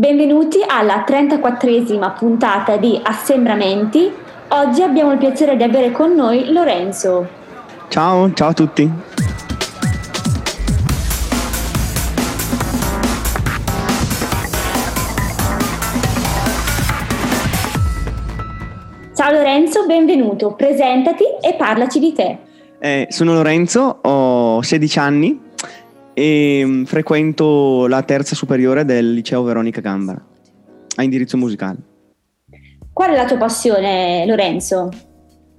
Benvenuti alla 34esima puntata di Assembramenti. Oggi abbiamo il piacere di avere con noi Lorenzo. Ciao, ciao a tutti. Ciao Lorenzo, benvenuto. Presentati e parlaci di te. Eh, sono Lorenzo, ho 16 anni e mm, frequento la terza superiore del liceo Veronica Gambara a indirizzo musicale. Qual è la tua passione, Lorenzo?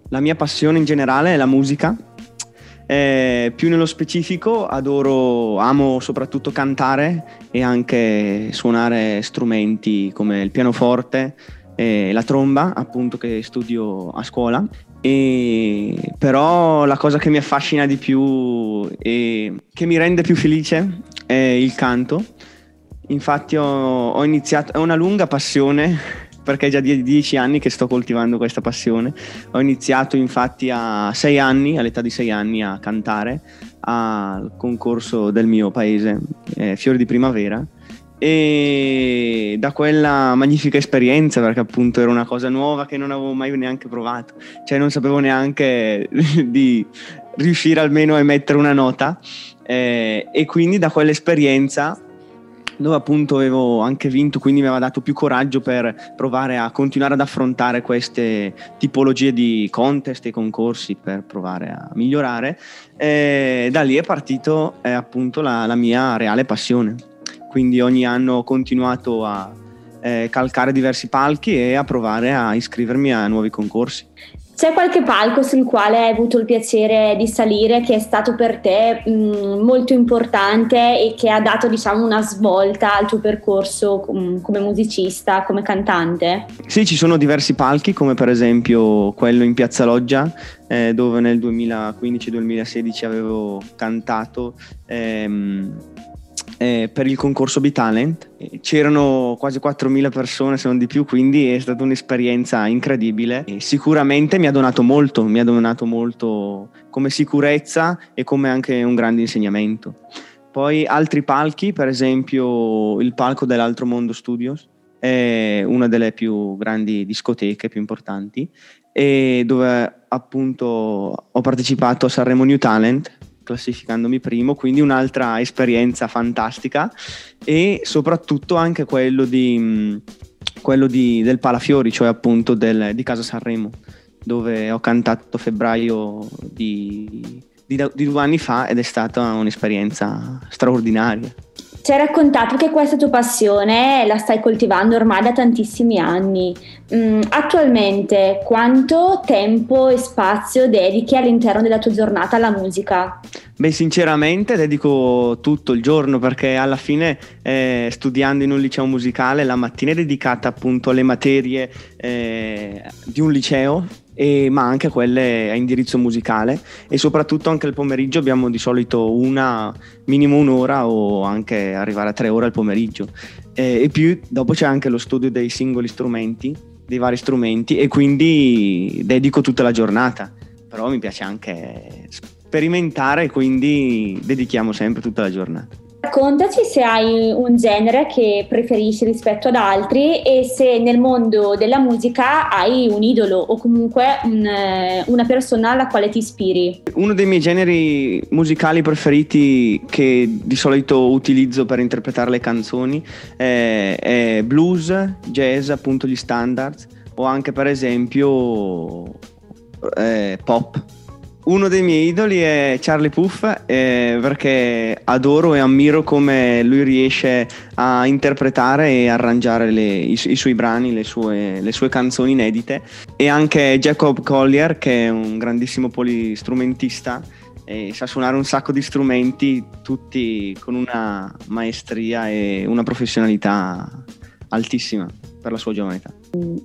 La mia passione in generale è la musica. Eh, più nello specifico adoro, amo soprattutto cantare e anche suonare strumenti come il pianoforte e la tromba, appunto che studio a scuola. E però la cosa che mi affascina di più e che mi rende più felice è il canto. Infatti ho, ho iniziato, è una lunga passione perché è già di dieci anni che sto coltivando questa passione. Ho iniziato infatti a sei anni, all'età di sei anni, a cantare al concorso del mio paese, eh, Fiori di Primavera e da quella magnifica esperienza perché appunto era una cosa nuova che non avevo mai neanche provato cioè non sapevo neanche di riuscire almeno a emettere una nota eh, e quindi da quell'esperienza dove appunto avevo anche vinto quindi mi aveva dato più coraggio per provare a continuare ad affrontare queste tipologie di contest e concorsi per provare a migliorare e da lì è partito eh, appunto la, la mia reale passione quindi ogni anno ho continuato a eh, calcare diversi palchi e a provare a iscrivermi a nuovi concorsi. C'è qualche palco sul quale hai avuto il piacere di salire che è stato per te mh, mm, molto importante e che ha dato diciamo una svolta al tuo percorso com- come musicista, come cantante? Sì, ci sono diversi palchi come per esempio quello in Piazza Loggia eh, dove nel 2015-2016 avevo cantato ehm, eh, per il concorso B-Talent. C'erano quasi 4.000 persone, se non di più, quindi è stata un'esperienza incredibile. E sicuramente mi ha donato molto, mi ha donato molto come sicurezza e come anche un grande insegnamento. Poi altri palchi, per esempio il palco dell'Altro Mondo Studios, è una delle più grandi discoteche, più importanti, e dove appunto ho partecipato a Sanremo New Talent classificandomi primo, quindi un'altra esperienza fantastica e soprattutto anche quello, di, mm, quello di, del Palafiori, cioè appunto del, di Casa Sanremo, dove ho cantato febbraio di, di, due anni fa ed è stata un'esperienza straordinaria. Ci hai raccontato che questa tua passione la stai coltivando ormai da tantissimi anni. Mm, attualmente quanto tempo e spazio dedichi all'interno della tua giornata alla musica? Beh, sinceramente dedico tutto il giorno perché alla fine eh, studiando in un liceo musicale la mattina è dedicata appunto alle materie eh, di un liceo e, ma anche quelle a indirizzo musicale. E soprattutto anche il pomeriggio abbiamo di solito una, minimo un'ora o anche arrivare a tre ore al pomeriggio. E, e più dopo c'è anche lo studio dei singoli strumenti, dei vari strumenti e quindi dedico tutta la giornata, però mi piace anche sperimentare e quindi dedichiamo sempre tutta la giornata. Raccontaci se hai un genere che preferisci rispetto ad altri e se nel mondo della musica hai un idolo o comunque un, eh, una persona alla quale ti ispiri. Uno dei miei generi musicali preferiti che di solito utilizzo per interpretare le canzoni è, è blues, jazz, appunto gli standards o anche per esempio eh, pop uno dei miei idoli è Charlie Puff eh, perché adoro e ammiro come lui riesce a interpretare e arrangiare le, i, i, suoi brani, le sue, le sue, canzoni inedite. E anche Jacob Collier che è un grandissimo polistrumentista e sa suonare un sacco di strumenti tutti con una maestria e una professionalità altissima per la sua giovane età.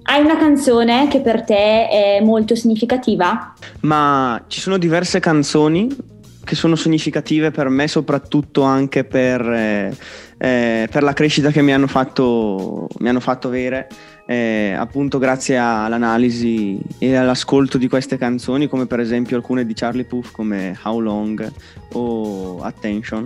Hai una canzone che per te è molto significativa? Ma ci sono diverse canzoni che sono significative per me, soprattutto anche per, eh, eh, per la crescita che mi hanno fatto, mi hanno fatto avere. Eh, appunto grazie all'analisi e all'ascolto di queste canzoni come per esempio alcune di Charlie Puth come How Long o Attention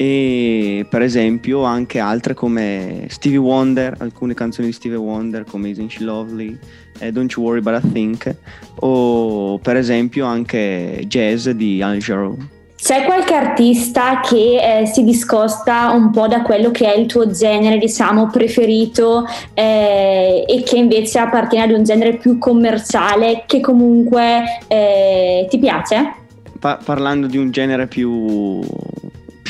e per esempio anche altre come Stevie Wonder, alcune canzoni di Stevie Wonder come Isn't She Lovely, eh, Don't You Worry But I Think o per esempio anche Jazz di Al Jarreau. C'è qualche artista che eh, si discosta un po' da quello che è il tuo genere, diciamo, preferito eh, e che invece appartiene ad un genere più commerciale che comunque eh, ti piace? Pa- parlando di un genere più,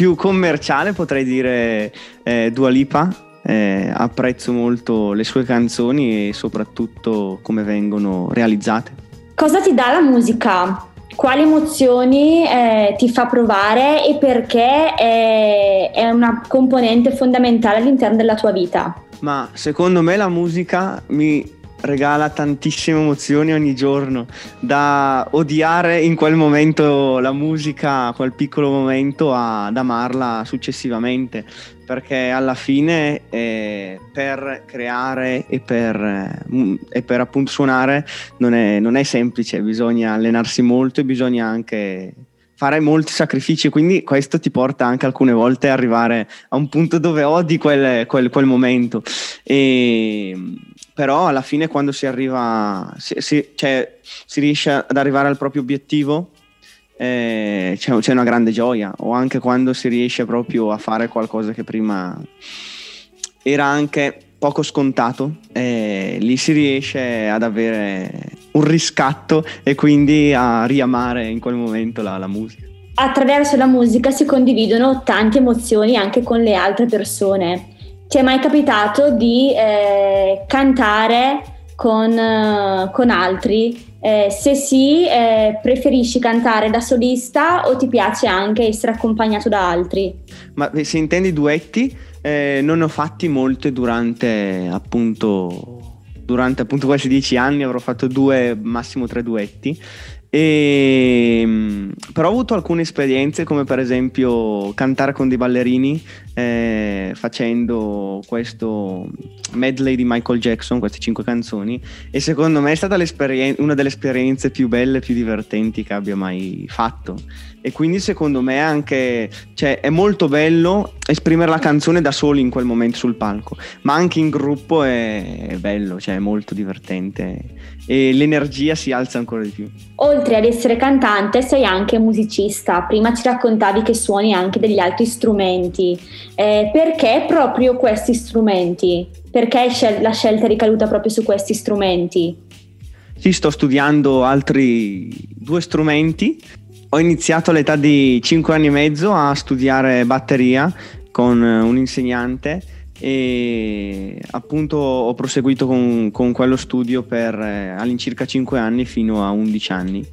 più commerciale potrei dire eh, Dua Lipa. Eh, apprezzo molto le sue canzoni e soprattutto come vengono realizzate. Cosa ti dà la musica? quali emozioni eh, ti fa provare e perché è, è una componente fondamentale all'interno della tua vita? Ma secondo me la musica mi regala tantissime emozioni ogni giorno, da odiare in quel momento la musica, quel piccolo momento, ad amarla successivamente, perché alla fine eh, per creare e per, eh, e per appunto suonare non è, non è semplice, bisogna allenarsi molto e bisogna anche fare molti sacrifici, quindi questo ti porta anche alcune volte ad arrivare a un punto dove odi quel, quel, quel momento. E, però alla fine quando si arriva, si, si, cioè, si riesce ad arrivare al proprio obiettivo, eh, c'è, c'è, una grande gioia, o anche quando si riesce proprio a fare qualcosa che prima era anche poco scontato, eh, lì si riesce ad avere un riscatto e quindi a riamare in quel momento la, la musica. Attraverso la musica si condividono tante emozioni anche con le altre persone. Ti è mai capitato di eh, cantare con, uh, con altri? Eh, se sì, eh, preferisci cantare da solista o ti piace anche essere accompagnato da altri? Ma se intendi duetti, eh, non ho fatti molte durante appunto, durante appunto questi dieci anni, avrò fatto due, massimo tre duetti. E, ehm, però ho avuto alcune esperienze come per esempio cantare con dei ballerini eh, facendo questo medley di Michael Jackson, queste cinque canzoni e secondo me è stata una delle esperienze più belle e più divertenti che abbia mai fatto. E quindi secondo me anche cioè, è molto bello esprimere la canzone da soli in quel momento sul palco ma anche in gruppo è, è bello cioè è molto divertente e l'energia si alza ancora di più. Oltre ad essere cantante sei anche musicista. Prima ci raccontavi che suoni anche degli altri strumenti eh, perché proprio questi strumenti? perché la scelta è ricaduta proprio su questi strumenti? Sì, sto studiando altri due strumenti ho iniziato all'età di 5 anni e mezzo a studiare batteria con un insegnante e appunto ho proseguito con, con quello studio per eh, all'incirca 5 anni fino a 11 anni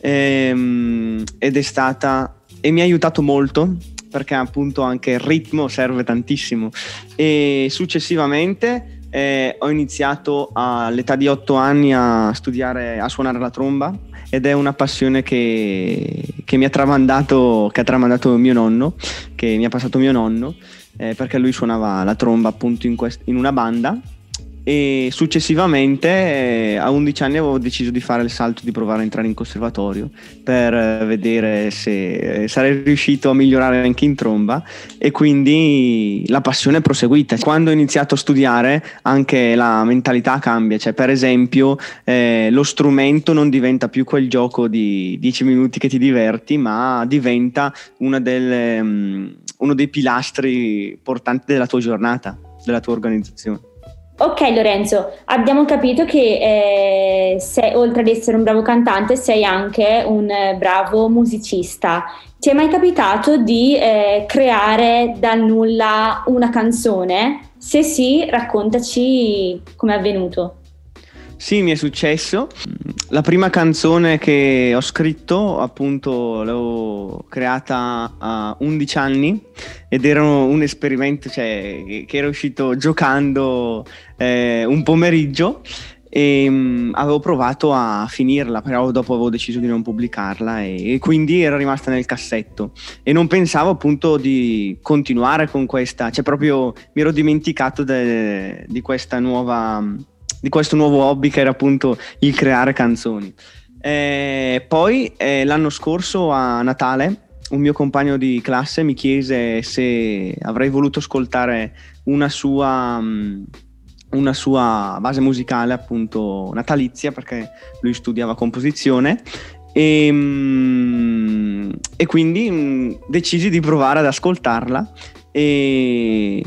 e, ehm, ed è stata e mi ha aiutato molto perché appunto anche il ritmo serve tantissimo. E successivamente eh, ho iniziato all'età di 8 anni a studiare a suonare la tromba ed è una passione che, che, mi ha tramandato, che ha tramandato mio nonno, che mi ha passato mio nonno, eh, perché lui suonava la tromba appunto in, quest- in una banda e successivamente eh, a 11 anni avevo deciso di fare il salto di provare a entrare in conservatorio per eh, vedere se eh, sarei riuscito a migliorare anche in tromba e quindi la passione è proseguita. Quando ho iniziato a studiare anche la mentalità cambia, cioè per esempio eh, lo strumento non diventa più quel gioco di 10 minuti che ti diverti ma diventa delle, um, uno dei pilastri portanti della tua giornata, della tua organizzazione. Ok Lorenzo, abbiamo capito che eh, sei, oltre ad essere un bravo cantante sei anche un eh, bravo musicista. Ti è mai capitato di eh, creare dal nulla una canzone? Se sì, raccontaci come è avvenuto. Sì, mi è successo. La prima canzone che ho scritto, appunto, l'ho creata a 11 anni ed era un esperimento cioè, che era uscito giocando eh, un pomeriggio e mh, avevo provato a finirla, però dopo avevo deciso di non pubblicarla e, e, quindi era rimasta nel cassetto. E non pensavo appunto di continuare con questa, cioè proprio mi ero dimenticato de, di questa nuova di questo nuovo hobby che era appunto il creare canzoni. Eh, poi eh, l'anno scorso a Natale un mio compagno di classe mi chiese se avrei voluto ascoltare una sua, mm, una sua base musicale appunto natalizia perché lui studiava composizione e, mm, e quindi mm, decisi di provare ad ascoltarla e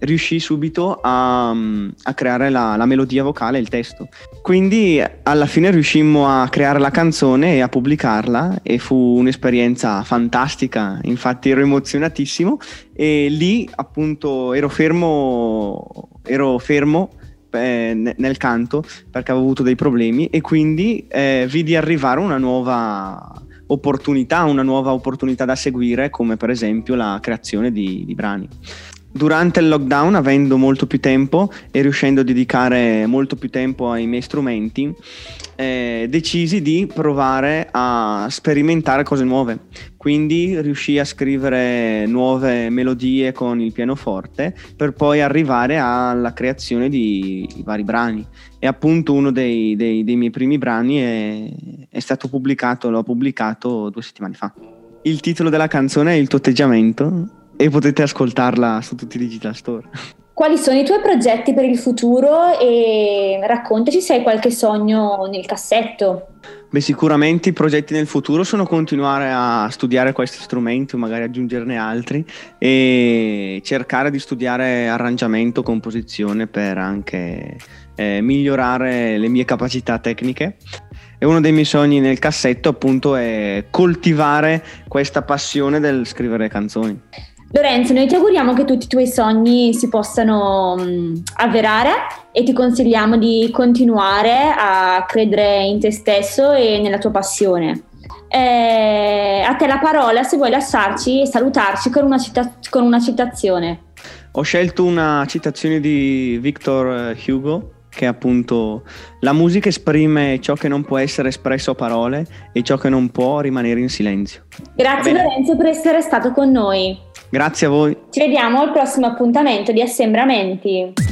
riuscì subito a, a creare la, la, melodia vocale il testo. Quindi alla fine riuscimmo a creare la canzone e a pubblicarla e fu un'esperienza fantastica, infatti ero emozionatissimo e lì appunto ero fermo, ero fermo eh, nel canto perché avevo avuto dei problemi e quindi eh, vidi arrivare una nuova opportunità, una nuova opportunità da seguire come per esempio la creazione di, di brani durante il lockdown, avendo molto più tempo e riuscendo a dedicare molto più tempo ai miei strumenti, eh, decisi di provare a sperimentare cose nuove. Quindi riuscii a scrivere nuove melodie con il pianoforte per poi arrivare alla creazione di vari brani. E appunto uno dei, dei, dei miei primi brani è, è stato pubblicato, l'ho pubblicato due settimane fa. Il titolo della canzone è Il tuo atteggiamento e potete ascoltarla su tutti i digital store. Quali sono i tuoi progetti per il futuro e raccontaci se hai qualche sogno nel cassetto. Beh, sicuramente i progetti nel futuro sono continuare a studiare questi strumenti o magari aggiungerne altri e cercare di studiare arrangiamento, composizione per anche eh, migliorare le mie capacità tecniche. E uno dei miei sogni nel cassetto appunto è coltivare questa passione del scrivere canzoni. Lorenzo, noi ti auguriamo che tutti i tuoi sogni si possano mh, avverare e ti consigliamo di continuare a credere in te stesso e nella tua passione. Eh, a te la parola se vuoi lasciarci e salutarci con una, cita- con una citazione. Ho scelto una citazione di Victor Hugo che appunto la musica esprime ciò che non può essere espresso a parole e ciò che non può rimanere in silenzio. Grazie Lorenzo per essere stato con noi. Grazie a voi. Ci vediamo al prossimo appuntamento di Assembramenti.